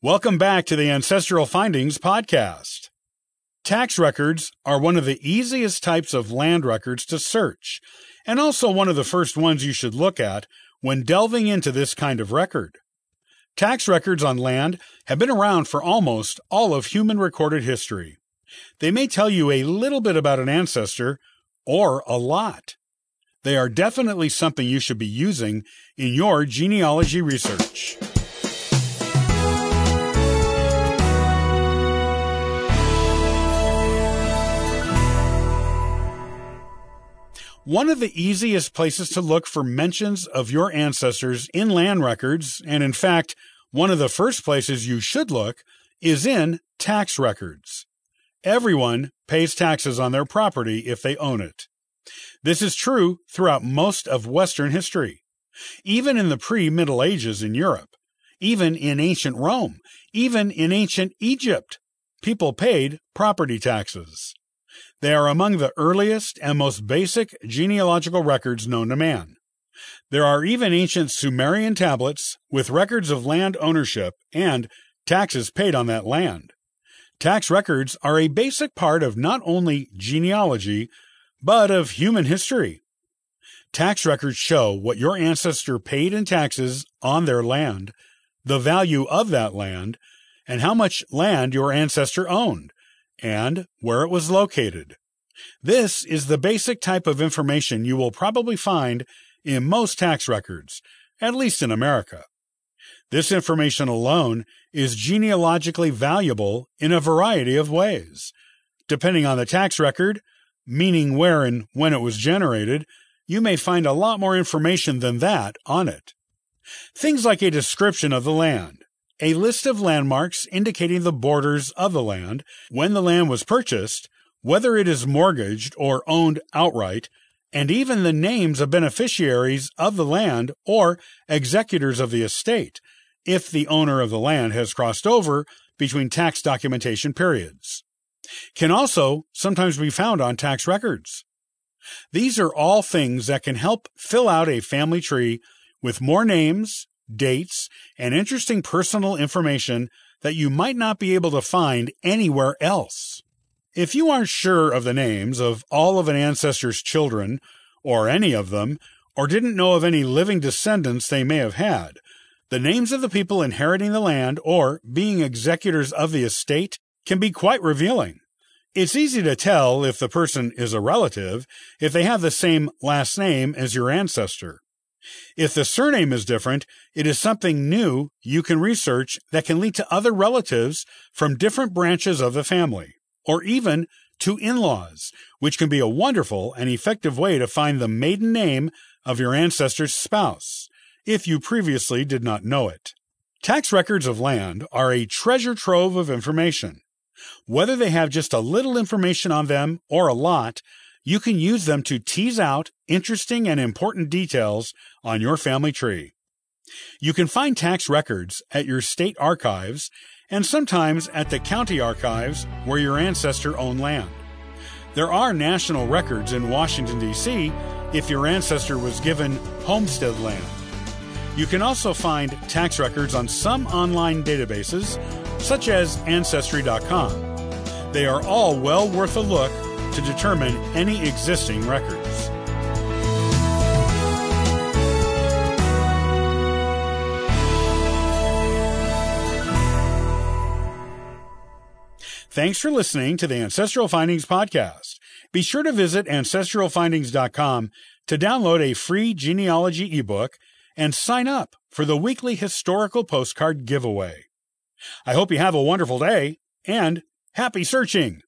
Welcome back to the Ancestral Findings podcast. Tax records are one of the easiest types of land records to search, and also one of the first ones you should look at when delving into this kind of record. Tax records on land have been around for almost all of human recorded history. They may tell you a little bit about an ancestor, or a lot. They are definitely something you should be using in your genealogy research. One of the easiest places to look for mentions of your ancestors in land records, and in fact, one of the first places you should look, is in tax records. Everyone pays taxes on their property if they own it. This is true throughout most of Western history. Even in the pre Middle Ages in Europe, even in ancient Rome, even in ancient Egypt, people paid property taxes. They are among the earliest and most basic genealogical records known to man. There are even ancient Sumerian tablets with records of land ownership and taxes paid on that land. Tax records are a basic part of not only genealogy, but of human history. Tax records show what your ancestor paid in taxes on their land, the value of that land, and how much land your ancestor owned and where it was located. This is the basic type of information you will probably find in most tax records, at least in America. This information alone is genealogically valuable in a variety of ways. Depending on the tax record, meaning where and when it was generated, you may find a lot more information than that on it. Things like a description of the land, a list of landmarks indicating the borders of the land, when the land was purchased, whether it is mortgaged or owned outright, and even the names of beneficiaries of the land or executors of the estate, if the owner of the land has crossed over between tax documentation periods. Can also sometimes be found on tax records. These are all things that can help fill out a family tree with more names, dates, and interesting personal information that you might not be able to find anywhere else. If you aren't sure of the names of all of an ancestor's children, or any of them, or didn't know of any living descendants they may have had, the names of the people inheriting the land or being executors of the estate can be quite revealing. It's easy to tell if the person is a relative if they have the same last name as your ancestor. If the surname is different, it is something new you can research that can lead to other relatives from different branches of the family, or even to in laws, which can be a wonderful and effective way to find the maiden name of your ancestor's spouse, if you previously did not know it. Tax records of land are a treasure trove of information. Whether they have just a little information on them or a lot, you can use them to tease out interesting and important details on your family tree. You can find tax records at your state archives and sometimes at the county archives where your ancestor owned land. There are national records in Washington, D.C. if your ancestor was given homestead land. You can also find tax records on some online databases, such as Ancestry.com. They are all well worth a look to determine any existing records. Thanks for listening to the Ancestral Findings Podcast. Be sure to visit ancestralfindings.com to download a free genealogy ebook and sign up for the weekly historical postcard giveaway. I hope you have a wonderful day and happy searching!